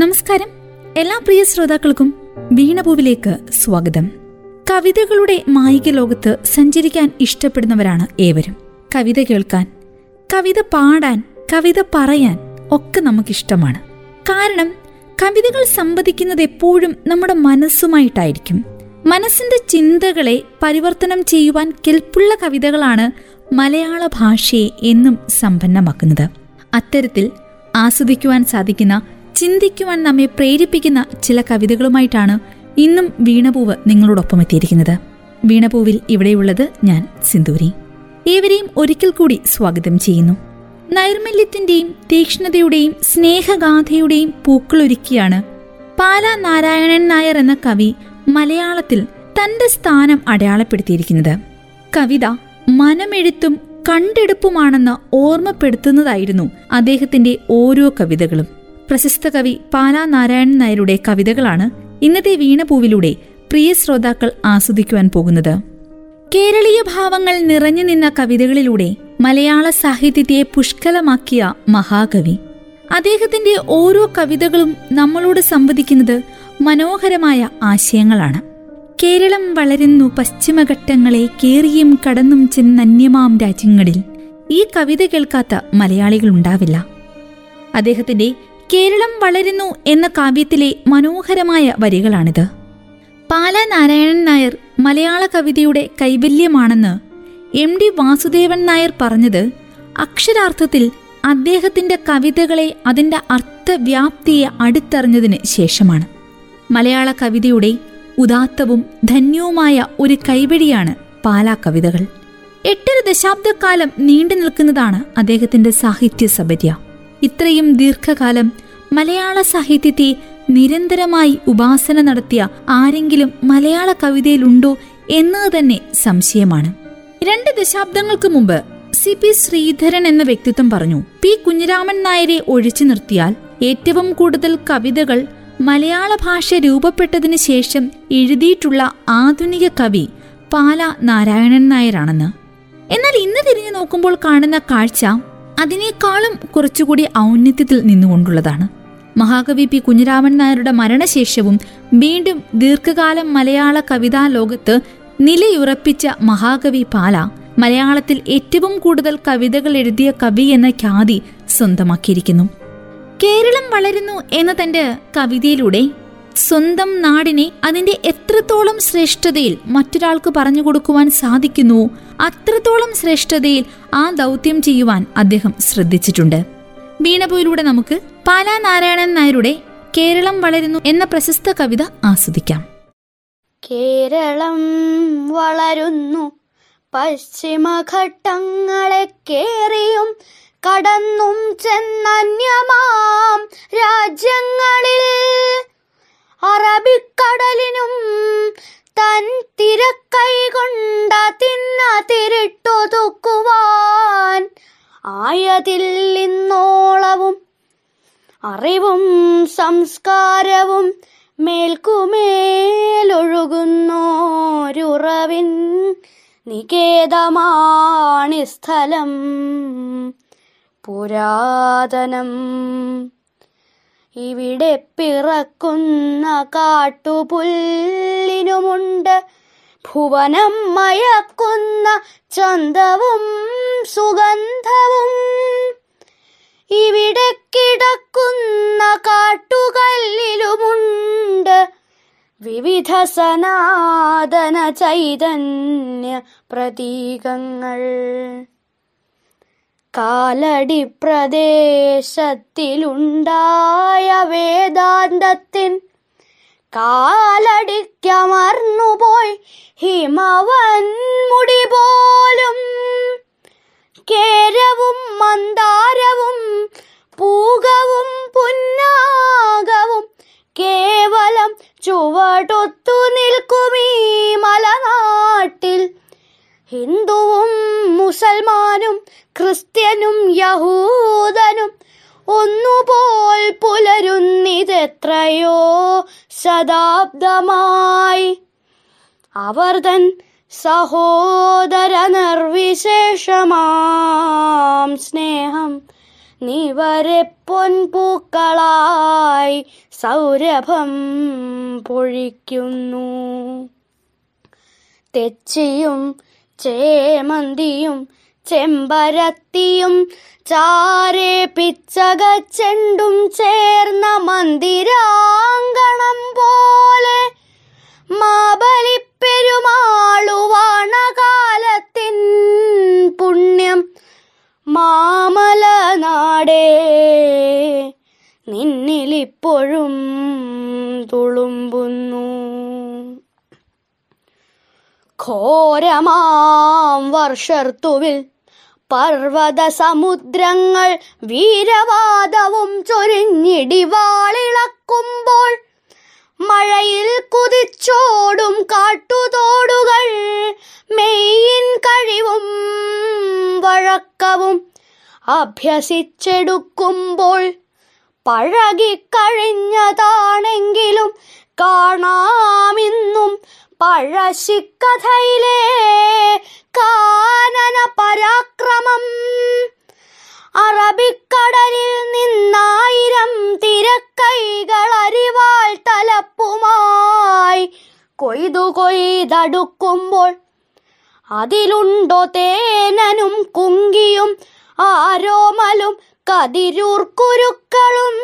നമസ്കാരം. എല്ലാ പ്രിയ ശ്രോതാക്കൾക്കും വീണപൂവിലേക്ക് സ്വാഗതം. കവിതകളുടെ മായിക ലോകത്ത് സഞ്ചരിക്കാൻ ഇഷ്ടപ്പെടുന്നവരാണ് ഏവരും. കവിത കേൾക്കാൻ കവിത പാടാൻ കവിത പറയാൻ ഒക്കെ നമുക്കിഷ്ടമാണ്. കാരണം കവിതകൾ സംവദിക്കുന്നത് എപ്പോഴും നമ്മുടെ മനസ്സുമായിട്ടായിരിക്കും. മനസ്സിന്റെ ചിന്തകളെ പരിവർത്തനം ചെയ്യുവാൻ കെൽപ്പുള്ള കവിതകളാണ് മലയാള ഭാഷയെ എന്നും സമ്പന്നമാക്കുന്നത്. അത്തരത്തിൽ ആസ്വദിക്കുവാൻ സാധിക്കുന്ന ചിന്തിക്കുവാൻ നമ്മെ പ്രേരിപ്പിക്കുന്ന ചില കവിതകളുമായിട്ടാണ് ഇന്നും വീണപൂവ് നിങ്ങളോടൊപ്പം എത്തിയിരിക്കുന്നത്. വീണപൂവിൽ ഇവിടെയുള്ളത് ഞാൻ സിന്ദൂരി. ഏവരെയും ഒരിക്കൽ കൂടി സ്വാഗതം ചെയ്യുന്നു. നൈർമല്യത്തിന്റെയും തീക്ഷ്ണതയുടെയും സ്നേഹഗാഥയുടെയും പൂക്കളൊരുക്കിയാണ് പാല നാരായണൻ നായർ എന്ന കവി മലയാളത്തിൽ തന്റെ സ്ഥാനം അടയാളപ്പെടുത്തിയിരിക്കുന്നത്. കവിത മനമെഴുത്തും കണ്ടെടുപ്പുമാണെന്ന് ഓർമ്മപ്പെടുത്തുന്നതായിരുന്നു അദ്ദേഹത്തിന്റെ ഓരോ കവിതകളും. പ്രശസ്ത കവി പാലാ നാരായണൻ നായരുടെ കവിതകളാണ് ഇന്നത്തെ വീണപൂവിലൂടെ പ്രിയ ശ്രോതാക്കൾ ആസ്വദിക്കുവാൻ പോകുന്നത്. കേരളീയ ഭാവങ്ങൾ നിറഞ്ഞു നിന്ന കവിതകളിലൂടെ മലയാള സാഹിത്യത്തെ പുഷ്കലമാക്കിയ മഹാകവി. അദ്ദേഹത്തിന്റെ ഓരോ കവിതകളും നമ്മളോട് സംവദിക്കുന്നത് മനോഹരമായ ആശയങ്ങളാണ്. കേരളം വളരുന്നു പശ്ചിമഘട്ടങ്ങളെ കേറിയും കടന്നും ചെന്നന്യമാം രാജ്യങ്ങളിൽ. ഈ കവിത കേൾക്കാത്ത മലയാളികളുണ്ടാവില്ല അദ്ദേഹത്തിന്റെ കേരളം വളരുന്നു എന്ന കാവ്യത്തിലെ മനോഹരമായ വരികളാണിത്. പാല നാരായണൻ നായർ മലയാള കവിതയുടെ കൈവല്യമാണെന്ന് എം ഡി വാസുദേവൻ നായർ പറഞ്ഞത് അക്ഷരാർത്ഥത്തിൽ അദ്ദേഹത്തിന്റെ കവിതകളെ അതിന്റെ അർത്ഥവ്യാപ്തിയെ അടുത്തറിഞ്ഞതിന് ശേഷമാണ്. മലയാള കവിതയുടെ ഉദാത്തവും ധന്യവുമായ ഒരു കൈവഴിയാണ് പാലാ കവിതകൾ. എട്ടര ദശാബ്ദക്കാലം നീണ്ടു നിൽക്കുന്നതാണ് അദ്ദേഹത്തിന്റെ സാഹിത്യ സബര്യ ഇത്രയും ദീർഘകാലം മലയാള സാഹിത്യത്തെ നിരന്തരമായി ഉപാസന നടത്തിയ ആരെങ്കിലും മലയാള കവിതയിലുണ്ടോ എന്നത് തന്നെ സംശയമാണ്. രണ്ട് ദശാബ്ദങ്ങൾക്ക് മുമ്പ് സി പി ശ്രീധരൻ എന്ന വ്യക്തിത്വം പറഞ്ഞു പി. കുഞ്ഞിരാമൻ നായരെ ഒഴിച്ചു നിർത്തിയാൽ ഏറ്റവും കൂടുതൽ കവിതകൾ മലയാള ഭാഷ രൂപപ്പെട്ടതിന് ശേഷം എഴുതിയിട്ടുള്ള ആധുനിക കവി പാല നാരായണൻ നായരാണെന്ന്. എന്നാൽ ഇന്ന് തിരിഞ്ഞു നോക്കുമ്പോൾ കാണുന്ന കാഴ്ച അതിനേക്കാളും കുറച്ചുകൂടി ഔന്നത്യത്തിൽ നിന്നുകൊണ്ടുള്ളതാണ്. മഹാകവി പി കുഞ്ഞിരാമൻ നായരുടെ മരണശേഷവും വീണ്ടും ദീർഘകാലം മലയാള കവിതാ ലോകത്ത് നിലയുറപ്പിച്ച മഹാകവി പാല മലയാളത്തിൽ ഏറ്റവും കൂടുതൽ കവിതകൾ എഴുതിയ കവി എന്ന ഖ്യാതി സ്വന്തമാക്കിയിരിക്കുന്നു. കേരളം വളരുന്നു എന്ന തന്റെ കവിതയിലൂടെ സ്വന്തം നാടിനെ അതിന്റെ എത്രത്തോളം ശ്രേഷ്ഠതയിൽ മറ്റൊരാൾക്ക് പറഞ്ഞു കൊടുക്കുവാൻ സാധിക്കുന്നു അത്രത്തോളം ശ്രേഷ്ഠതയിൽ ആ ദൗത്യം ചെയ്യുവാൻ അദ്ദേഹം ശ്രദ്ധിച്ചിട്ടുണ്ട്. വീണപൂയിലൂടെ നമുക്ക് പാലാ നാരായണൻ നായരുടെ കേരളം വളരുന്നു എന്ന പ്രശസ്ത കവിത ആസ്വദിക്കാം. കേരളം വളരുന്നു. പശ്ചിമഘട്ടങ്ങളെ കേറിയും കടന്നും ചെന്നന്യമാം രാജ്യങ്ങളിൽ അറബിക്കടലിനും തൻ തിരക്കൈ കൊണ്ട തിന്ന തിരിട്ടൊതുക്കുവാൻ ആയതിൽ ഇന്നോളവും അറിവും സംസ്കാരവും മേൽക്കുമേലൊഴുകുന്നോരുറവിൻ നികേതമാണി സ്ഥലം പുരാതനം. ഇവിടെ പിറക്കുന്ന കാട്ടുപുല്ലിനുമുണ്ട്. ഭുവനം മയക്കുന്ന ചന്തവും സുഗന്ധവും. ഇവിടെ കിടക്കുന്ന കാട്ടുകല്ലിലുമുണ്ട്. വിവിധ സനാതന ചൈതന്യ പ്രതീകങ്ങൾ. കാലടി പ്രദേശത്തിലുണ്ടായ വേദാന്തത്തിൻ കാലടിക്കമർന്നുപോയി ഹിമവൻ മുടി പോലും കേരവും മന്ദാരവും പൂകവും പുന്നാകവും കേവലം ചുവടൊത്തു നിൽക്കുമീ മലനാട്ടിൽ ഹിന്ദുവും മുസൽമാനും ക്രിസ്ത്യനും യഹൂദനും ഒന്നുപോൽ പുലരുന്നിതെത്രയോ ശതാബ്ദമായി. അവർ തൻ സഹോദര നിർവിശേഷമാം സ്നേഹം നിവരെ പൊൻപൂക്കളായി സൗരഭം പൊഴിക്കുന്നു. തെച്ചിയും ചേമന്തിയും ചെമ്പരത്തിയും ചാരേ പിച്ചകച്ചെണ്ടും ചേർന്ന മന്ദിരാങ്കണം പോലെ മാബലിപ്പെരുമാളുവാണ കാലത്തിൻ പുണ്യം. മാമല നാടേ നിന്നിലിപ്പോഴും തുളുമ്പുന്നു. ഘോരമാം വർഷർത്തുവിൽ. പർവത സമുദ്രങ്ങൾ വീരവാദവും ചൊരിഞ്ഞിടിവാളിളക്കുമ്പോൾ മഴയിൽ കുതിച്ചോടും കാട്ടുതോടുകൾ മെയ്യിൻ കഴിവും വഴക്കവും അഭ്യസിച്ചെടുക്കുമ്പോൾ പഴകിക്കഴിഞ്ഞതാണെങ്കിലും കാണാമിന്നും പഴശിക്കഥയിലെ കാനന പരാക്രമം. അറബിക്കടലിൽ നിന്നായിരം തിരക്കൈകൾ അരിവാൾ തലപ്പുമായി കൊയ്തു കൊയ്തടുക്കുമ്പോൾ അതിലുണ്ടോ തേനനും കുങ്കിയും ആരോമലും കതിരൂർക്കുരുക്കളും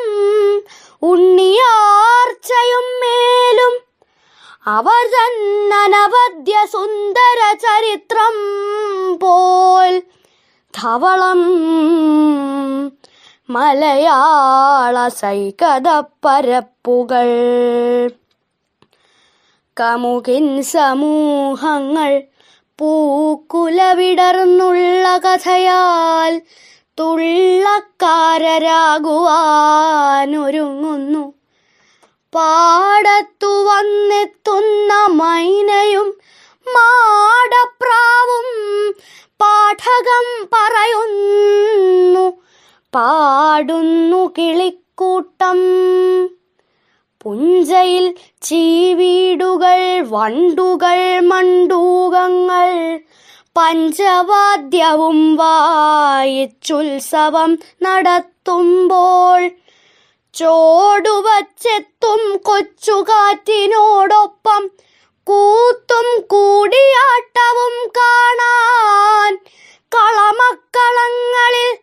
ഉണ്ണിയാർച്ചയും മേലും അവർ തന്നനവദ്യ സുന്ദര ചരിത്രം പോൽ ധവളം മലയാള സൈകത പരപ്പുകൾ. കമുകിൻ സമൂഹങ്ങൾ പൂക്കുലവിടർന്നുള്ള കഥയാൽ തുള്ളക്കാരരാകുവാനൊരുങ്ങുന്നു. പാടത്തു വന്നെത്തുന്ന മൈനയും മാടപ്രാവും പാഠകം പറയുന്നു. പാടുന്നു കിളിക്കൂട്ടം. പുഞ്ചയിൽ ചീവീടുകൾ വണ്ടുകൾ മണ്ടൂകങ്ങൾ പഞ്ചവാദ്യവും വായിച്ചുത്സവം നടത്തുമ്പോൾ ചോടുവച്ചെത്തും കൊച്ചുകാറ്റിനോടൊപ്പം. കൂത്തും കൂടിയാട്ടവും കാണാൻ കളമക്കളങ്ങളിൽ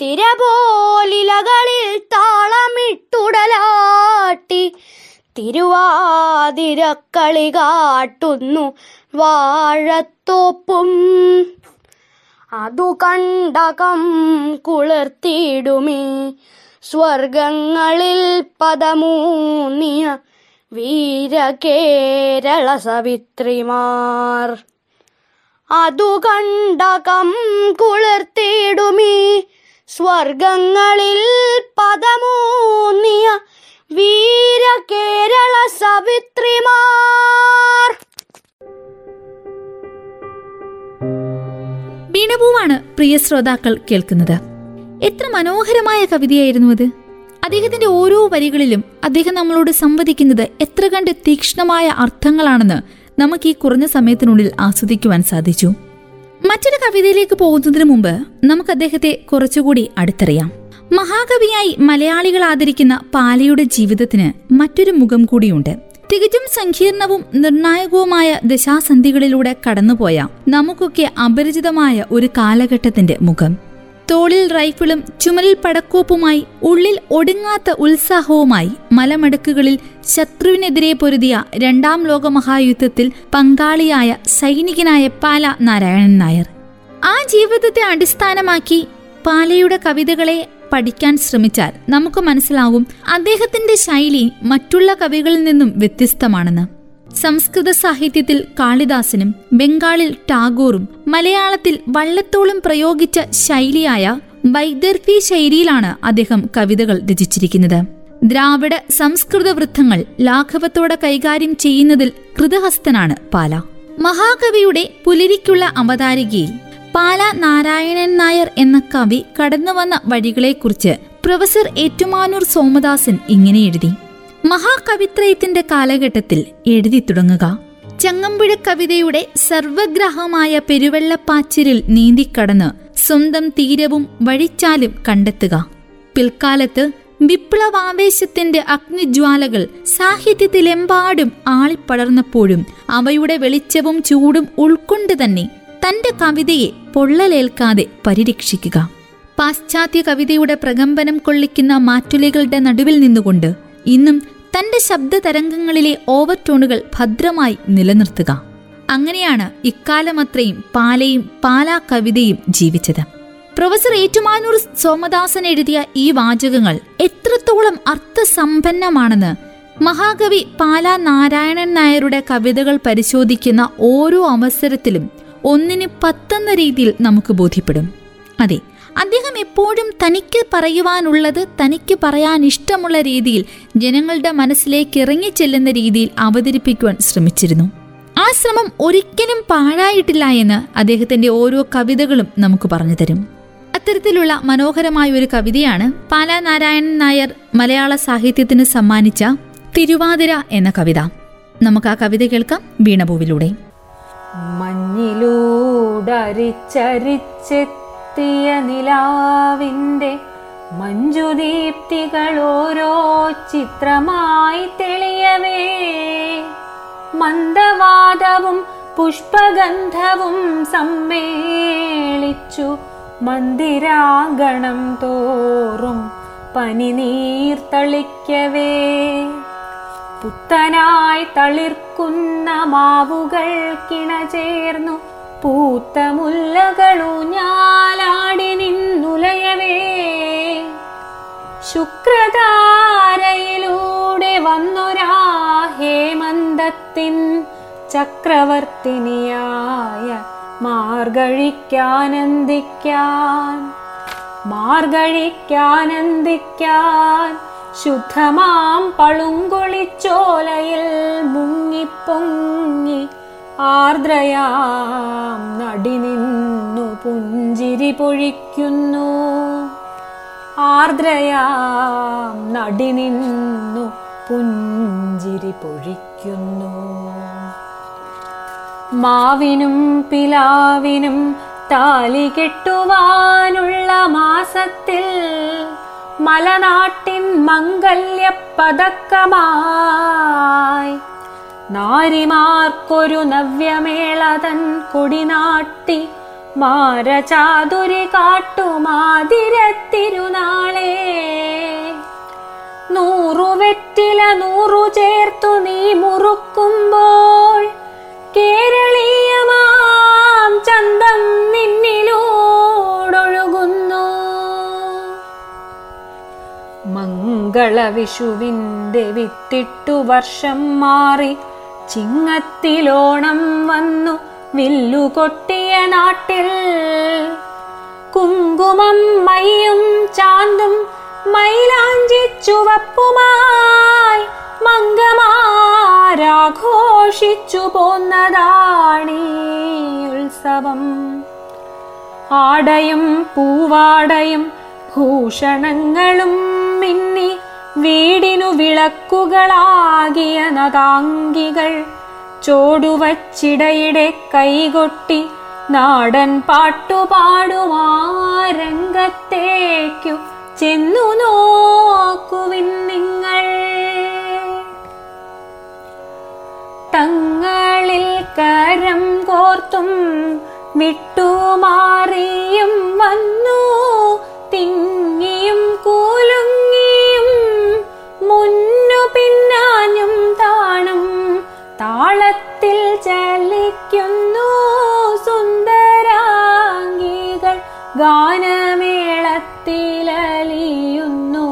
തിരപോലിലകളിൽ താളമിട്ടുടലാട്ടി തിരുവാതിരക്കളി കാട്ടുന്നു വാഴത്തോപ്പും. അതു കണ്ടകം കുളിർത്തിയിടുമേ സ്വർഗങ്ങളിൽ പദമൂന്നിയ വീരകേരള സവിത്രിമാർ. അതു കണ്ടകം കുളിർത്തിയിടുമീ സ്വർഗങ്ങളിൽ പദമൂന്നിയ വീരകേരള സവിത്രിമാർ. ബീണപൂവാണ് പ്രിയ ശ്രോതാക്കൾ കേൾക്കുന്നത്. എത്ര മനോഹരമായ കവിതയായിരുന്നു അത്. അദ്ദേഹത്തിന്റെ ഓരോ വരികളിലും അദ്ദേഹം നമ്മളോട് സംവദിക്കുന്നത് എത്ര കണ്ട് തീക്ഷ്ണമായ അർത്ഥങ്ങളാണെന്ന് നമുക്ക് ഈ കുറഞ്ഞ സമയത്തിനുള്ളിൽ ആസ്വദിക്കുവാൻ സാധിച്ചു. മറ്റൊരു കവിതയിലേക്ക് പോകുന്നതിന് മുമ്പ് നമുക്ക് അദ്ദേഹത്തെ കുറച്ചുകൂടി അടുത്തറിയാം. മഹാകവിയായി മലയാളികൾ ആദരിക്കുന്ന പാലയുടെ ജീവിതത്തിന് മറ്റൊരു മുഖം കൂടിയുണ്ട്. തികച്ചും സങ്കീർണവും നിർണായകവുമായ ദശാസന്ധികളിലൂടെ കടന്നുപോയ നമുക്കൊക്കെ അപരിചിതമായ ഒരു കാലഘട്ടത്തിന്റെ മുഖം. തോളിൽ റൈഫിളും ചുമലിൽ പടക്കോപ്പുമായി ഉള്ളിൽ ഒടുങ്ങാത്ത ഉത്സാഹവുമായി മലമടക്കുകളിൽ ശത്രുവിനെതിരെ പൊരുതിയ രണ്ടാം ലോകമഹായുദ്ധത്തിൽ പങ്കാളിയായ സൈനികനായ പാല നാരായണൻ നായർ. ആ ജീവിതത്തെ അടിസ്ഥാനമാക്കി പാലയുടെ കവിതകളെ പഠിക്കാൻ ശ്രമിച്ചാൽ നമുക്ക് മനസ്സിലാവും അദ്ദേഹത്തിന്റെ ശൈലി മറ്റുള്ള കവികളിൽ നിന്നും വ്യത്യസ്തമാണെന്ന്. സംസ്കൃത സാഹിത്യത്തിൽ കാളിദാസനും ബംഗാളിൽ ടാഗോറും മലയാളത്തിൽ വള്ളത്തോളും പ്രയോഗിച്ച ശൈലിയായ വൈദർഭി ശൈലിയിലാണ് അദ്ദേഹം കവിതകൾ രചിച്ചിരിക്കുന്നത്. ദ്രാവിഡ സംസ്കൃത വൃത്തങ്ങൾ ലാഘവത്തോടെ കൈകാര്യം ചെയ്യുന്നതിൽ കൃതഹസ്തനാണ് പാല. മഹാകവിയുടെ പുലരിക്കുള്ള അവതാരികയിൽ പാല നാരായണൻ നായർ എന്ന കവി കടന്നുവന്ന വഴികളെക്കുറിച്ച് പ്രൊഫസർ ഏറ്റുമാനൂർ സോമദാസൻ ഇങ്ങനെ എഴുതി. മഹാകവിത്രയത്തിന്റെ കാലഘട്ടത്തിൽ എഴുതി തുടങ്ങുക. ചങ്ങമ്പുഴ കവിതയുടെ സർവഗ്രഹമായ പെരുവെള്ളപ്പാച്ചിരിൽ നീന്തിക്കടന്ന് സ്വന്തം തീരവും വഴിച്ചാലും കണ്ടെത്തുക. പിൽക്കാലത്ത് വിപ്ലവാവേശത്തിന്റെ അഗ്നിജ്വാലകൾ സാഹിത്യത്തിലെമ്പാടും ആളിപ്പടർന്നപ്പോഴും അവയുടെ വെളിച്ചവും ചൂടും ഉൾക്കൊണ്ട് തന്നെ തന്റെ കവിതയെ പൊള്ളലേൽക്കാതെ പരിരക്ഷിക്കുക. പാശ്ചാത്യ കവിതയുടെ പ്രകമ്പനം കൊള്ളിക്കുന്ന മാറ്റുലികളുടെ നടുവിൽ നിന്നുകൊണ്ട് ഇന്നും തന്റെ ശബ്ദ തരംഗങ്ങളിലെ ഓവർടോണുകൾ ഭദ്രമായി നിലനിർത്തുക. അങ്ങനെയാണ് ഇക്കാലമത്രയും പാലയും പാലാ കവിതയും ജീവിച്ചത്. പ്രൊഫസർ ഏറ്റുമാനൂർ സോമദാസൻ എഴുതിയ ഈ വാചകങ്ങൾ എത്രത്തോളം അർത്ഥസമ്പന്നമാണെന്ന് മഹാകവി പാലാ നാരായണൻ നായരുടെ കവിതകൾ പരിശോധിക്കുന്ന ഓരോ അവസരത്തിലും ഒന്നിന് പത്തെന്ന രീതിയിൽ നമുക്ക് ബോധ്യപ്പെടും. അതെ അദ്ദേഹം എപ്പോഴും തനിക്ക് പറയുവാനുള്ളത് തനിക്ക് പറയാൻ ഇഷ്ടമുള്ള രീതിയിൽ ജനങ്ങളുടെ മനസ്സിലേക്ക് ഇറങ്ങിച്ചെല്ലുന്ന രീതിയിൽ അവതരിപ്പിക്കുവാൻ ശ്രമിച്ചിരുന്നു. ആ ശ്രമം ഒരിക്കലും പാഴായിട്ടില്ല എന്ന് അദ്ദേഹത്തിന്റെ ഓരോ കവിതകളും നമുക്ക് പറഞ്ഞു തരും. അത്തരത്തിലുള്ള മനോഹരമായ ഒരു കവിതയാണ് പാലാ നാരായണൻ നായർ മലയാള സാഹിത്യത്തിന് സമ്മാനിച്ച തിരുവാതിര എന്ന കവിത. നമുക്ക് ആ കവിത കേൾക്കാം വീണപൂവിലൂടെ മഞ്ഞിലൂടരിച്ചരിച്ചെത്തിയ നിലാവിന്റെ മഞ്ജുദീപ്തികൾ ഓരോ ചിത്രമായി തെളിയവേ. മന്ദവാദവും പുഷ്പഗന്ധവും സമ്മേളിച്ചു മന്ദിരാഗണം തോറും പനിനീർത്തളിക്കവേ പുത്തനായി തളിർക്കുന്ന മാവുകൾ കിണചേർന്നു പൂത്ത മുല്ലകളൂഞ്ഞാലാടി നിന്നുലയവേ. ശുക്രധാരയിലൂടെ വന്നൊരാ ഹേമന്തത്തിൻ ചക്രവർത്തിനിയായ മാർഗഴിക്കാനന്ദിക്കാൻ മാർഗഴിക്കാനന്ദിക്കാൻ ശുദ്ധമാം പളുങ്കൊളിച്ചോലയിൽ മുങ്ങിപ്പൊങ്ങി ആർദ്രയാം നടി നിന്നു പുഞ്ചിരി പൊഴിക്കുന്നു. ആർദ്രയാം നടി നിന്നു പുഞ്ചിരി പൊഴിക്കുന്നു. മാവിനും പിലാവിനും താലി കെട്ടുവാനുള്ള മാസത്തിൽ മലനാട്ടിൻ മംഗല്യപ്പതക്കമായി നാരിമാർക്കൊരു നവ്യമേളതൻ കൊടിനാട്ടി മാരചാതുരി കാട്ടുമാതിരത്തിരുനാളേ. നൂറു വെറ്റില നൂറു ചേർത്തു നീ മുറുക്കുമ്പോൾ കേരളീയമാം ചന്തം നിന്നിലൂടൊഴുകുന്നു. മംഗളവിഷുവിന്റെ വിത്തിട്ടു വർഷം മാറി ചിങ്ങത്തിലോണം വന്നു വില്ലു കൊട്ടിയ നാട്ടിൽ. കുങ്കുമം മയ്യും ചാന്തും മൈലാഞ്ചി ചുവപ്പുമായി മംഗമാരാഘോഷിച്ചു പോന്നതാണീ ഉത്സവം. ആടയും പൂവാടയും ഭൂഷണങ്ങളും മിന്നി വീടിനു വിളക്കുകളാകിയ നഗാങ്കികൾ ചോടുവച്ചിടയിടെ കൈകൊട്ടി നാടൻ പാട്ടുപാടുമാ രംഗത്തേക്കു ചെന്നു നോക്കുവിൻ നിങ്ങൾ. തങ്ങളിൽ കരം കോർത്തും വിട്ടുമാറിയും വന്നു തിങ്ങിയും കൂലുങ്ങിയും പിന്നാനും താണും താളത്തിൽ ചലിക്കുന്നു സുന്ദരാംഗികൾ ഗാനമേളത്തിലലിയുന്നു.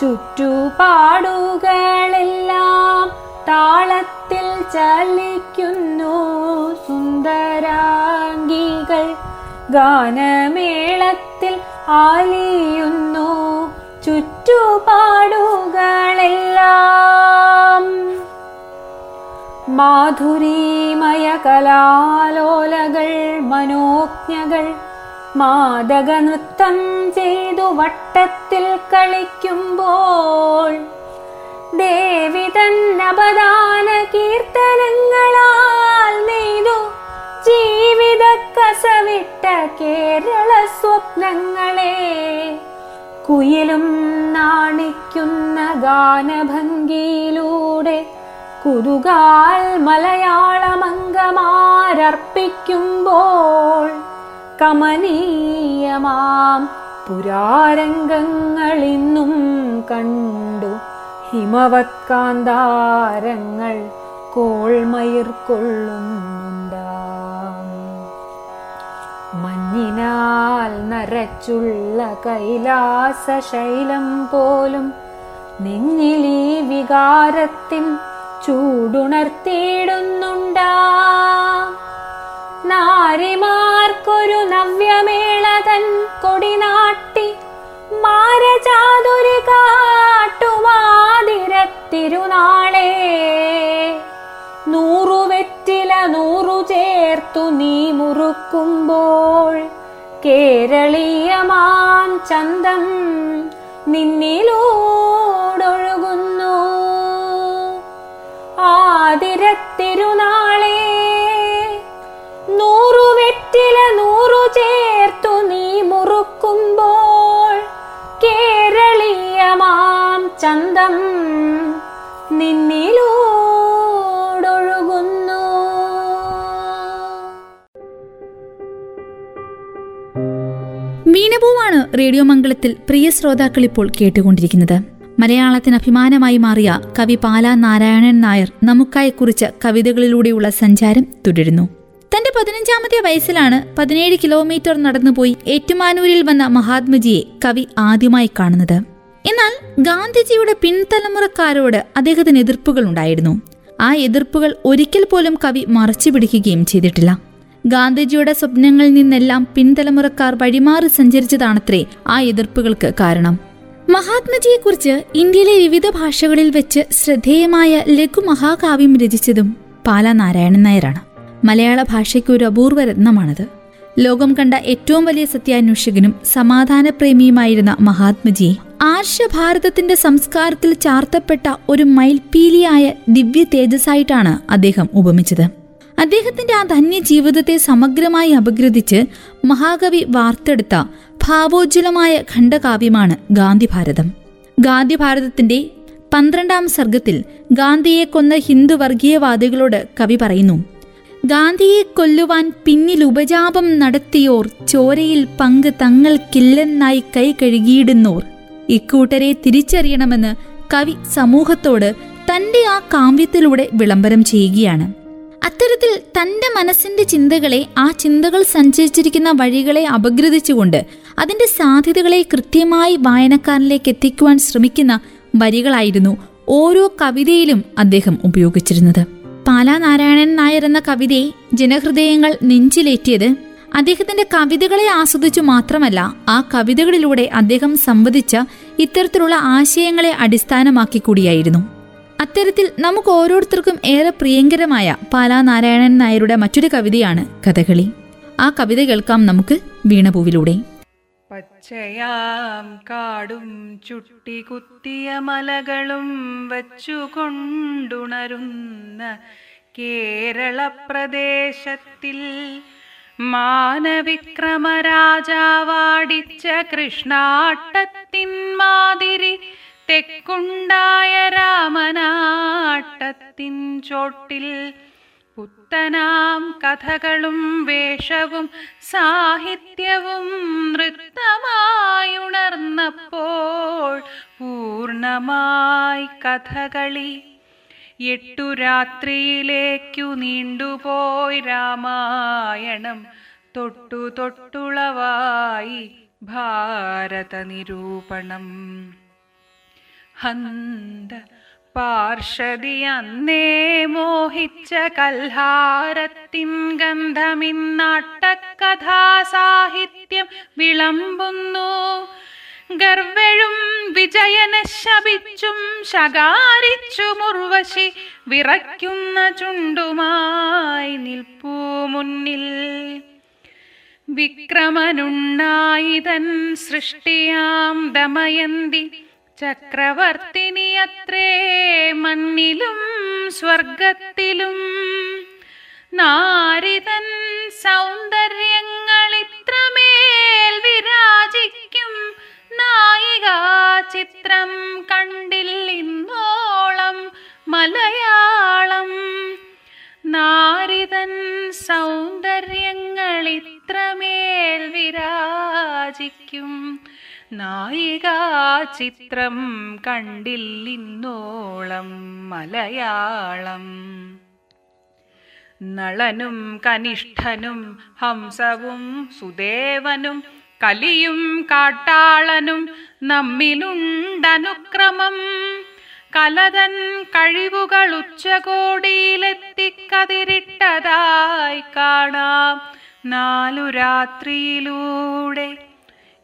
ചുറ്റുപാടുകളെല്ലാം താളത്തിൽ ചലിക്കുന്നു സുന്ദരാംഗികൾ ഗാനമേളത്തിൽ ആലിയുന്നു ചുറ്റുപാടുകളെല്ലാം. മാധുരീമയ കലാലോലകൾ മനോജ്ഞകൾ മാദക നൃത്തം ചെയ്തു വട്ടത്തിൽ കളിക്കുമ്പോൾ ദേവി തന്നപദാന കീർത്തനങ്ങളാൽ നെയ്തു ജീവിത കസവിട്ട കേരള സ്വപ്നങ്ങളെ. കുയിലും നാണിക്കുന്ന ഗാനഭംഗിയിലൂടെ കുതുകാൽ മലയാളമംഗമാരർപ്പിക്കുമ്പോൾ കമനീയമാം പുരാരംഗങ്ങളിന്നും കണ്ടു. ഹിമവത്കാന്താരങ്ങൾ കോൾമയിർ കൊള്ളുന്നുണ്ടാം. മഞ്ഞിനാൽ നരച്ചുള്ള കൈലാസശൈലം പോലും നെഞ്ഞിലീ വികാരത്തിൻ ചൂടുണർത്തിയിടുന്നുണ്ടാ. നാരിമാർക്കൊരു നവ്യമേളതൻ കൊടിനാട്ടി മാരചാതുരി കാട്ടുമാതിരത്തിരുനാളേ. നൂറു ചേർത്തു നീ മുറുക്കുമ്പോൾ. കേരളീയമാം ചന്തം നിന്നിലൂടൊഴുകുന്നു. ആതിരത്തിരുനാളേ നൂറു വെറ്റില നൂറു ചേർത്തു നീ മുറുക്കുമ്പോൾ. കേരളീയമാം ചന്തം നിന്നിലൂടൊഴുകുന്നു വീണപൂവാണ് റേഡിയോ മംഗളത്തിൽ പ്രിയ ശ്രോതാക്കൾ ഇപ്പോൾ കേട്ടുകൊണ്ടിരിക്കുന്നത്. മലയാളത്തിന് അഭിമാനമായി മാറിയ കവി പാലാ നാരായണൻ നായർ നമുക്കായി കുറിച്ച കവിതകളിലൂടെയുള്ള സഞ്ചാരം തുടരുന്നു. തന്റെ പതിനഞ്ചാമത്തെ വയസ്സിലാണ് പതിനേഴ് കിലോമീറ്റർ നടന്നുപോയി ഏറ്റുമാനൂരിൽ വന്ന മഹാത്മജിയെ കവി ആദ്യമായി കാണുന്നത്. എന്നാൽ ഗാന്ധിജിയുടെ പിൻതലമുറക്കാരോട് അദ്ദേഹത്തിന് എതിർപ്പുകൾ ഉണ്ടായിരുന്നു ആ എതിർപ്പുകൾ ഒരിക്കൽ പോലും കവി മറച്ചു ചെയ്തിട്ടില്ല. ഗാന്ധിജിയുടെ സ്വപ്നങ്ങളിൽ നിന്നെല്ലാം പിൻതലമുറക്കാർ വഴിമാറി സഞ്ചരിച്ചതാണത്രേ ആ എതിർപ്പുകൾക്ക് കാരണം. മഹാത്മജിയെക്കുറിച്ച് ഇന്ത്യയിലെ വിവിധ ഭാഷകളിൽ വെച്ച് ശ്രദ്ധേയമായ ലഘു മഹാകാവ്യം രചിച്ചതും പാലാ നാരായണൻ നായരാണ്. മലയാള ഭാഷയ്ക്ക് ഒരു അപൂർവ രത്നമാണത്. ലോകം കണ്ട ഏറ്റവും വലിയ സത്യാന്വേഷകനും സമാധാനപ്രേമിയുമായിരുന്ന മഹാത്മജിയെ ആർഷഭാരതത്തിന്റെ സംസ്കാരത്തിൽ ചാർത്തപ്പെട്ട ഒരു മൈൽപീലിയായ ദിവ്യ തേജസ്സായിട്ടാണ് അദ്ദേഹം ഉപമിച്ചത്. അദ്ദേഹത്തിന്റെ ആ ധന്യ ജീവിതത്തെ സമഗ്രമായി അപഗ്രഥിച്ച് മഹാകവി വാർത്തെടുത്ത ഭാവോജ്വലമായ ഖണ്ഡകാവ്യമാണ് ഗാന്ധിഭാരതം. ഗാന്ധിഭാരതത്തിന്റെ പന്ത്രണ്ടാം സർഗത്തിൽ ഗാന്ധിയെ കൊന്ന ഹിന്ദു വർഗീയവാദികളോട് കവി പറയുന്നു ഗാന്ധിയെ കൊല്ലുവാൻ പിന്നിൽ ഉപജാപം നടത്തിയോർ ചോരയിൽ പങ്ക് തങ്ങൾക്കില്ലെന്നായി കൈ കഴുകിയിടുന്നോർ. ഇക്കൂട്ടരെ തിരിച്ചറിയണമെന്ന് കവി സമൂഹത്തോട് തന്റെ ആ കാവ്യത്തിലൂടെ വിളംബരം ചെയ്യുകയാണ്. അത്തരത്തിൽ തന്റെ മനസ്സിന്റെ ചിന്തകളെ ആ ചിന്തകൾ സഞ്ചരിച്ചിരിക്കുന്ന വഴികളെ അപഗ്രഥിച്ചുകൊണ്ട് അതിന്റെ സാധ്യതകളെ കൃത്യമായി വായനക്കാരനിലേക്ക് എത്തിക്കുവാൻ ശ്രമിക്കുന്ന വരികളായിരുന്നു ഓരോ കവിതയിലും അദ്ദേഹം ഉപയോഗിച്ചിരുന്നത്. പാലാ നാരായണൻ നായർ എന്ന കവിതയെ ജനഹൃദയങ്ങൾ നെഞ്ചിലേറ്റിയത് അദ്ദേഹത്തിന്റെ കവിതകളെ ആസ്വദിച്ചു മാത്രമല്ല ആ കവിതകളിലൂടെ അദ്ദേഹം സംവദിച്ച ഇത്തരത്തിലുള്ള ആശയങ്ങളെ അടിസ്ഥാനമാക്കി കൂടിയായിരുന്നു അത്തരത്തിൽ നമുക്ക് ഓരോരുത്തർക്കും ഏറെ പ്രിയങ്കരമായ പാലാ നാരായണൻ നായരുടെ മറ്റൊരു കവിതയാണ് കഥകളി. ആ കവിത കേൾക്കാം നമുക്ക് വീണപൂവിലൂടെ. പച്ചയാം കാടും ചുട്ടി കുത്തിയ മലകളും വച്ചുകൊണ്ടുണരുന്ന കേരള പ്രദേശത്തിൽ മാനവിക്രമരാജാവാടിച്ച കൃഷ്ണാട്ടത്തിൻ മാതിരി തെക്കുണ്ടായ രാമനാട്ടത്തിൻ ചോട്ടിൽ പുത്തനാം കഥകളും വേഷവും സാഹിത്യവും നൃത്തമായുണർന്നപ്പോൾ പൂർണമായി കഥകളി. എട്ടു രാത്രിയിലേക്കു നീണ്ടുപോയി രാമായണം തൊട്ടു തൊട്ടുളവായി ഭാരത നിരൂപണം ഹന്ത പാർഷതി അന്നേ മോഹിച്ച കൽഹാരത്തിൻ ഗന്ധമിന്നാട്ടക്കഥാസാഹിത്യം വിളമ്പുന്നു. ഗർവഴും വിജയനെ ശപിച്ചും ശകാരിച്ചു മുർവശി വിറയ്ക്കുന്ന ചുണ്ടുമായി നിൽപ്പൂ മുന്നിൽ. വിക്രമനുണ്ണായിതൻ സൃഷ്ടിയാം ദമയന്തി ചക്രവർത്തിനിയത്രേ മണ്ണിലും സ്വർഗത്തിലും. നാരിതൻ സൗന്ദര്യങ്ങൾ ഇത്രമേൽ വിരാജിക്കും. നായിക ചിത്രം കണ്ടില്ലിന്നോളം മലയാളം. നാരിതൻ സൗന്ദര്യങ്ങൾ ഇത്രമേൽ വിരാജിക്കും. നായികാ ചിത്രം കണ്ടില്ലിന്നോളം മലയാളം. നളനും കനിഷ്ഠനും ഹംസവും സുദേവനും കലിയും കാട്ടാളനും നമ്മിലുണ്ടനുക്രമം. കലതൻ കഴിവുകൾ ഉച്ചകോടിയിലെത്തിക്കതിരിട്ടതായി കാണാം. നാലു രാത്രിയിലൂടെ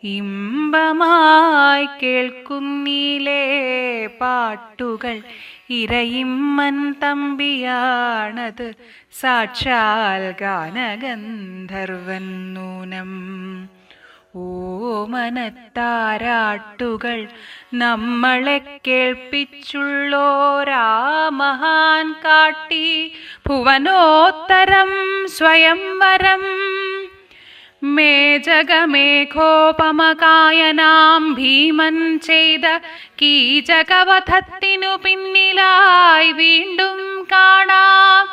ഇമ്പമായി കേൾക്കുന്നീലേ പാട്ടുകൾ. ഇരയിമ്മൻ തമ്പിയാണത്. സാക്ഷാൽ ഗാനഗന്ധർവൻ നൂനം ഓമനത്താരാട്ടുകൾ നമ്മളെ കേൾപ്പിച്ചുള്ളോരാ മഹാൻ കാട്ടി. ഭുവനോത്തരം സ്വയംവരം മേജകമേഘോപമകായനാം ഭീമൻ ചെയ്ത കീചകവധത്തിനു പിന്നിലായി വീണ്ടും കാണാം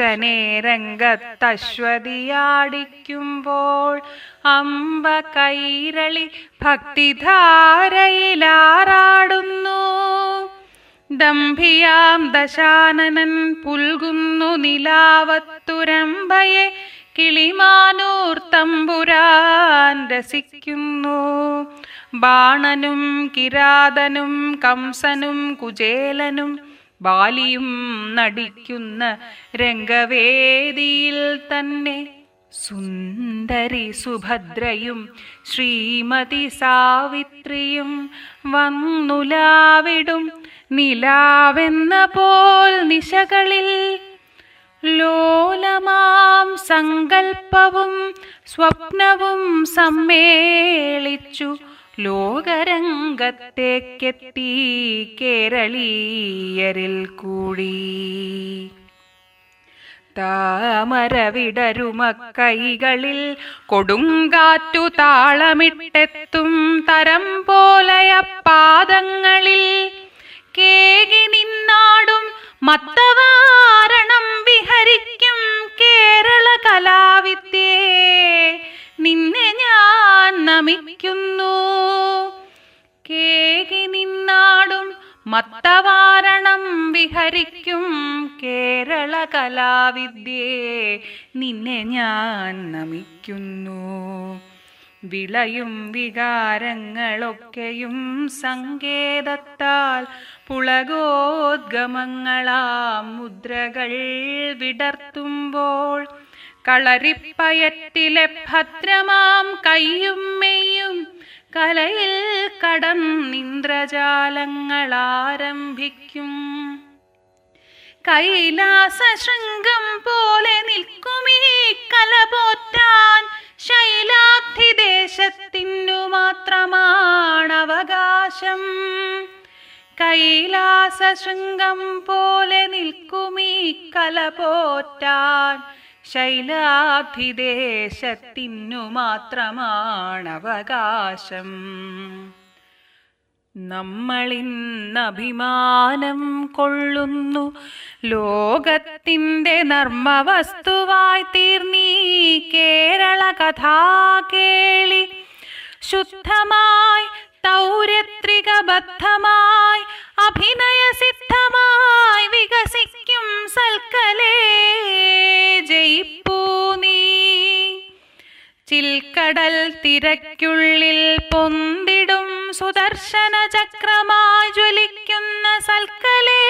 അംബരീഷനെ രംഗത്തശ്വതിയാടിക്കുമ്പോൾ അമ്പ കൈരളി ഭക്തിധാരയിലാറാടുന്നു. ദംഭിയാം ദശാനനൻ പുൽകുന്നു നിലാവത്തുരമ്പയെ കിളിമാനൂർ തമ്പുരാൻ രസിക്കുന്നു. ബാണനും കിരാതനും കംസനും കുചേലനും ബാലിയും നടിക്കുന്ന രംഗവേദിയിൽ തന്നെ സുന്ദരി സുഭദ്രയും ശ്രീമതി സാവിത്രിയും വന്നുലാവിടും നിലാവെന്ന പോൽ നിശകളിൽ. ലോലമാം സങ്കൽപ്പവും സ്വപ്നവും സമ്മേളിച്ചു. ലോകരംഗത്തേക്കെത്തി കേരളീയരിൽ കൂടി. താമരവിടരുമക്കൈകളിൽ കൊടുങ്കാറ്റു താളമിട്ടെത്തും തരം പോലയ പാദങ്ങളിൽ. കേകി നിന്നാടും മത്തവാരണം വിഹരിക്കും കേരള കലാവിദ്യേ നിന്നെ ഞാൻ നമിക്കുന്നു. കേകി നിന്നാടും മത്തവാരണം വിഹരിക്കും കേരള കലാവിദ്യേ. നിന്നെ ഞാൻ നമിക്കുന്നു. വിളയും വികാരങ്ങളൊക്കെയും സങ്കേതത്താൽ പുളകോദ്ഗമങ്ങളാ മുദ്രകൾ വിടർത്തുമ്പോൾ കളരിപ്പയറ്റിലെ ഭദ്രമാം കയ്യും മെയ്യും. കലയിൽ കടം നിന്ദ്രജാലങ്ങൾ ആരംഭിക്കും കൈലാസ ശൃംഗം പോലെ നിൽക്കുമീ കല പോറ്റാൻ ശൈലാബ്ധിദേശത്തിനു മാത്രമാണ് അവകാശം കൈലാസ ശൃംഗം പോലെ നിൽക്കുമീ കല പോറ്റാൻ ശൈലാഭിദേശത്തിനു മാത്രമാണ് അവകാശം നമ്മളിന്നഭിമാനം കൊള്ളുന്നു. ലോകത്തിന്റെ നർമ്മവസ്തുവായി തീർന്നീ കേരള കഥാ കേളി. ശുദ്ധമായി തൗരത്രികബദ്ധമായി അഭിനയസിദ്ധമായി ചിൽക്കടൽ തിരക്കുള്ളിൽ പൊന്തിടും സുദർശന ചക്രമായി ജ്വലിക്കുന്ന സൽക്കലേ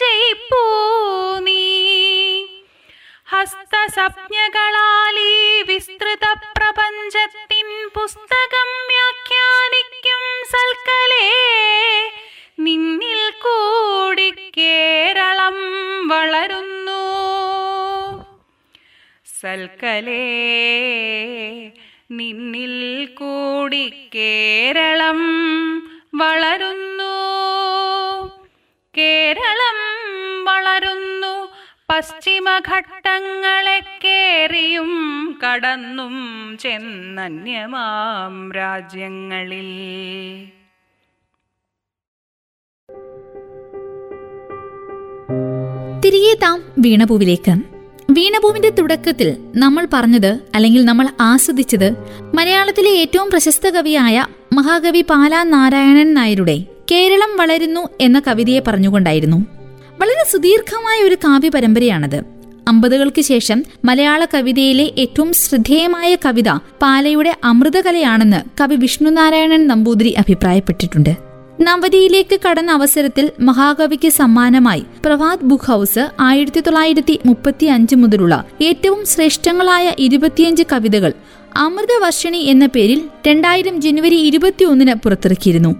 ജയിപ്പൂ നീ. ഹസ്തസപ്ഞകളാലീ വിസ്തൃത പ്രപഞ്ചത്തിൻ പുസ്തകം വ്യാഖ്യാനിക്കും സൽക്കലേ. സൽക്കലേ നിന്നിൽ കൂടി കേരളം വളരുന്നു. കേരളം വളരുന്നു പശ്ചിമഘട്ടങ്ങളെ കേറിയും കടന്നും ചെന്നന്യമാം രാജ്യങ്ങളിൽ. തിരികെ താം വീണപൂവിലേക്ക്. വീണപൂവിന്റെ തുടക്കത്തിൽ നമ്മൾ പറഞ്ഞത് അല്ലെങ്കിൽ നമ്മൾ ആസ്വദിച്ചത് മലയാളത്തിലെ ഏറ്റവും പ്രശസ്ത കവിയായ മഹാകവി പാലാ നാരായണൻ നായരുടെ കേരളം വളരുന്നു എന്ന കവിതയെ പറഞ്ഞുകൊണ്ടായിരുന്നു. വളരെ സുദീർഘമായ ഒരു കാവ്യ പരമ്പരയാണത് അമ്പതുകൾക്ക് ശേഷം മലയാള കവിതയിലെ ഏറ്റവും ശ്രദ്ധേയമായ കവിത പാലയുടെ അമൃതകലയാണെന്ന് കവി വിഷ്ണുനാരായണൻ നമ്പൂതിരി അഭിപ്രായപ്പെട്ടിട്ടുണ്ട്. നവതിയിലേക്ക് കടന്ന അവസരത്തിൽ മഹാകവിക്ക് സമ്മാനമായി പ്രഭാത് ബുക്ക് ഹൗസ് ആയിരത്തി തൊള്ളായിരത്തി മുപ്പത്തി അഞ്ച് മുതലുള്ള ഏറ്റവും ശ്രേഷ്ഠങ്ങളായ ഇരുപത്തിയഞ്ച് കവിതകൾ അമൃതവർഷിണി എന്ന പേരിൽ രണ്ടായിരം ജനുവരി ഇരുപത്തിയൊന്നിന് പുറത്തിറക്കിയിരുന്നു.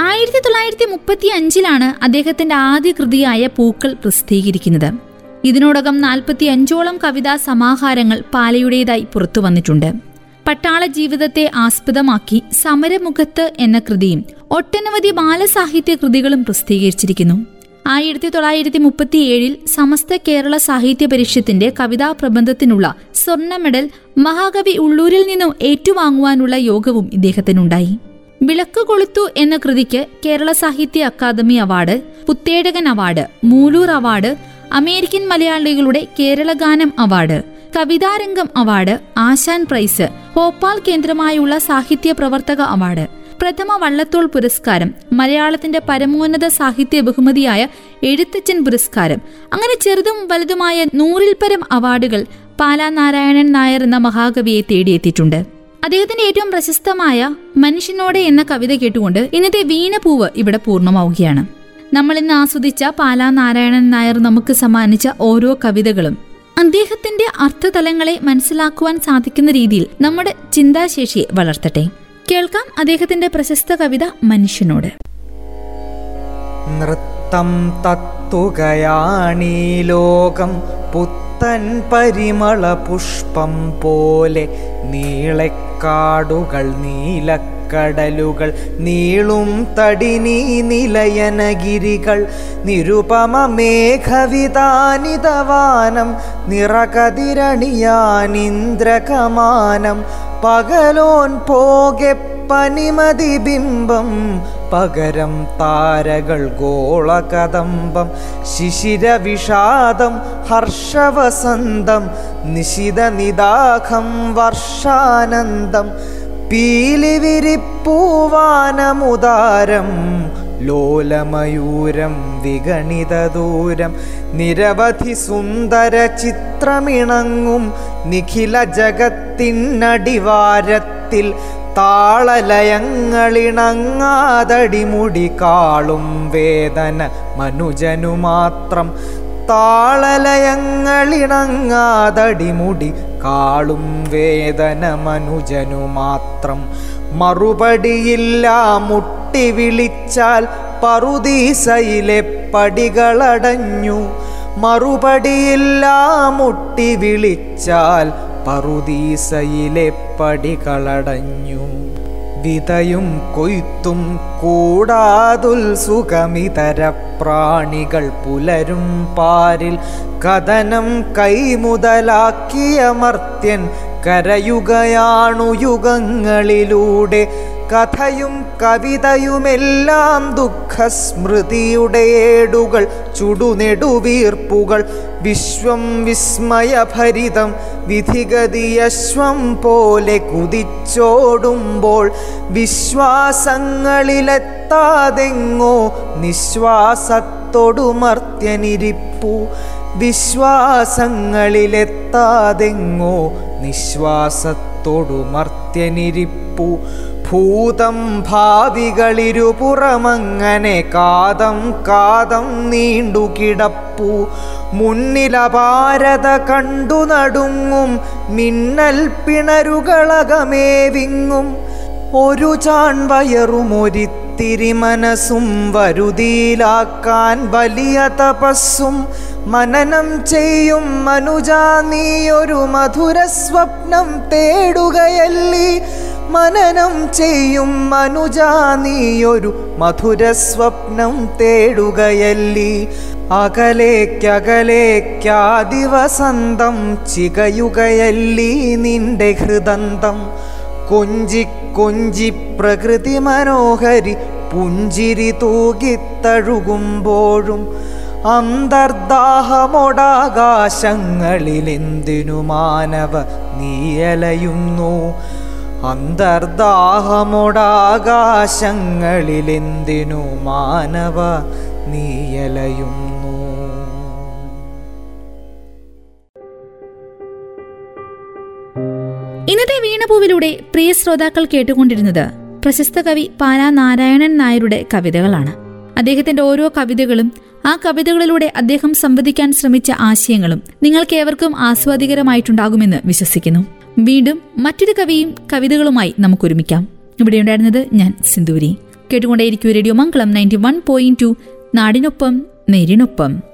ആയിരത്തി തൊള്ളായിരത്തി മുപ്പത്തി അഞ്ചിലാണ് അദ്ദേഹത്തിന്റെ ആദ്യ കൃതിയായ പൂക്കൾ പ്രസിദ്ധീകരിക്കുന്നത്. ഇതിനോടകം നാൽപ്പത്തി അഞ്ചോളം കവിതാ സമാഹാരങ്ങൾ പാലയുടേതായി പുറത്തു വന്നിട്ടുണ്ട് പട്ടാള ജീവിതത്തെ ആസ്പദമാക്കി സമരമുഖത്ത് എന്ന കൃതിയും ഒട്ടനവധി ബാലസാഹിത്യ കൃതികളും പ്രസിദ്ധീകരിച്ചിരിക്കുന്നു. ആയിരത്തി തൊള്ളായിരത്തി മുപ്പത്തിയേഴിൽ സമസ്ത കേരള സാഹിത്യ പരിഷത്തിന്റെ കവിതാ പ്രബന്ധത്തിനുള്ള സ്വർണ മെഡൽ മഹാകവി ഉള്ളൂരിൽ നിന്നും ഏറ്റുവാങ്ങുവാനുള്ള യോഗവും ഇദ്ദേഹത്തിനുണ്ടായി. വിളക്ക് കൊളുത്തു എന്ന കൃതിക്ക് കേരള സാഹിത്യ അക്കാദമി അവാർഡ് പുത്തേടകൻ അവാർഡ് മൂലൂർ അവാർഡ് അമേരിക്കൻ മലയാളികളുടെ കേരള ഗാനം അവാർഡ് കവിതാരംഗം അവാർഡ് ആശാൻ പ്രൈസ് ഭോപ്പാൽ കേന്ദ്രമായുള്ള സാഹിത്യ പ്രവർത്തക അവാർഡ്. പ്രഥമ വള്ളത്തോൾ പുരസ്കാരം മലയാളത്തിന്റെ പരമോന്നത സാഹിത്യ ബഹുമതിയായ എഴുത്തച്ഛൻ പുരസ്കാരം. അങ്ങനെ ചെറുതും വലുതുമായ നൂറിൽ പരം അവാർഡുകൾ പാലാ നാരായണൻ നായർ എന്ന മഹാകവിയെ തേടിയെത്തിയിട്ടുണ്ട്. അദ്ദേഹത്തിന്റെ ഏറ്റവും പ്രശസ്തമായ മനുഷ്യനോടെ എന്ന കവിത കേട്ടുകൊണ്ട് ഇന്നത്തെ വീണപൂവ് ഇവിടെ പൂർണമാവുകയാണ്. നമ്മൾ ഇന്ന് ആസ്വദിച്ച പാലാ നാരായണൻ നായർ നമുക്ക് സമ്മാനിച്ച ഓരോ കവിതകളും അദ്ദേഹത്തിന്റെ അർത്ഥതലങ്ങളെ മനസ്സിലാക്കുവാൻ സാധിക്കുന്ന രീതിയിൽ നമ്മുടെ ചിന്താശേഷിയെ വളർത്തട്ടെ. കേൾക്കാം അദ്ദേഹത്തിന്റെ പ്രശസ്ത കവിത മനുഷ്യനോട്. നൃത്തം തത്തുകയാണീ ലോകം. പുത്തൻ പരിമള പുഷ്പം പോലെ നീളക്കാടുകൾ നീലക്കടലുകൾ നീളും തടിനീ നിലയനഗിരികൾ. നിരുപമ മേഘവിതാനിതവാനം നിറകതിരണിയാനിന്ദ്രകമാനം പകലോൻ പോകെ പനിമതി ബിംബം പകരം താരകൾ ഗോളകദംബം. ശിശിരവിഷാദം ഹർഷവസന്തം നിശിതനിദാഖം വർഷാനന്ദം. പീലിവിരിപ്പൂവാനമുദാരം ലോലമയൂരം വിഗണിത ദൂരം നിരവധി സുന്ദര ചിത്രമിണങ്ങും നിഖില ജഗത്തിനടിവാരത്തിൽ താളലയങ്ങളിണങ്ങാതടിമുടി കാളും വേദന മനുജനു മാത്രം താളലയങ്ങളിണങ്ങാതടിമുടി കാളും വേദന മനുജനു മാത്രം. മറുപടിയില്ല മുട്ടി വിളിച്ചാൽ പറുദീസയിലെ പടികളടഞ്ഞു. മറുപടിയില്ല മുട്ടി വിളിച്ചാൽ പറുദീസയിലെ പടികളടഞ്ഞു. വിതയും കൊയ്ത്തും കൂടാതുൽ സുഖമിതര പ്രാണികൾ പുലരും പാരിൽ കഥനം കൈമുതലാക്കിയ മർത്യൻ കരയുകയാണു യുഗങ്ങളിലൂടെ കഥയും കവിതയുമെല്ലാം ദുഃഖസ്മൃതിയുടെ ഏടുകൾ ചുടുനെടുവീർപ്പുകൾ. വിശ്വം വിസ്മയഭരിതം വിധിഗതിയശ്വം പോലെ കുതിച്ചോടുമ്പോൾ വിശ്വാസങ്ങളിലെത്താതെങ്ങോ നിശ്വാസത്തൊടുമർത്യനിരിപ്പു. വിശ്വാസങ്ങളിലെത്താതെങ്ങോ നിശ്വാസത്തോടുമർത്യനിരിപ്പു. ഭൂതം ഭാവികളിരുപുറമങ്ങനെ കാതം കാതം നീണ്ടുകിടപ്പു മുന്നിലപാരത കണ്ടു നടുങ്ങും. മിന്നൽ പിണരുകളകമേ വിങ്ങും ഒരു ചാൺവയറുമൊരിത്തിരി മനസ്സും വരുതിയിലാക്കാൻ വലിയ തപസ്സും. മനനം ചെയ്യും മനുജാ ഒരു മധുര സ്വപ്നം തേടുകയല്ലി. മനനം ചെയ്യും മനുജാ ഒരു മധുര സ്വപ്നം തേടുകയല്ലി. അകലേക്കകലേക്കാദിവസന്തം ചികയുകയല്ലി നിന്റെ ഹൃദന്തം. കൊഞ്ചി കൊഞ്ചി പ്രകൃതി മനോഹരി പുഞ്ചിരി തൂകിത്തഴുകുമ്പോഴും അന്തർദാഹമൊടാകാശങ്ങളിലെന്തിനു മാനവ നീയലയുന്നു? അന്തർദാഹമൊടാകാശങ്ങളിലെന്തിനു മാനവ നീയലയുന്നു? ഇന്നത്തെ വീണപൂവിലൂടെ പ്രിയ ശ്രോതാക്കൾ കേട്ടുകൊണ്ടിരുന്നത് പ്രശസ്ത കവി പാലാ നാരായണൻ നായരുടെ കവിതകളാണ്. അദ്ദേഹത്തിന്റെ ഓരോ കവിതകളും ആ കവിതകളിലൂടെ അദ്ദേഹം സംവദിക്കാൻ ശ്രമിച്ച ആശയങ്ങളും നിങ്ങൾക്കേവർക്കും ആസ്വാദികരമായിട്ടുണ്ടാകുമെന്ന് വിശ്വസിക്കുന്നു. വീണ്ടും മറ്റൊരു കവിയും കവിതകളുമായി നമുക്ക് നമുക്കൊരുമിക്കാം ഇവിടെയുണ്ടായിരുന്നത് ഞാൻ Sinduri. കേട്ടുകൊണ്ടേയിരിക്കും radio Mangalam ninety one point two. നാടിനൊപ്പം നേരിനൊപ്പം.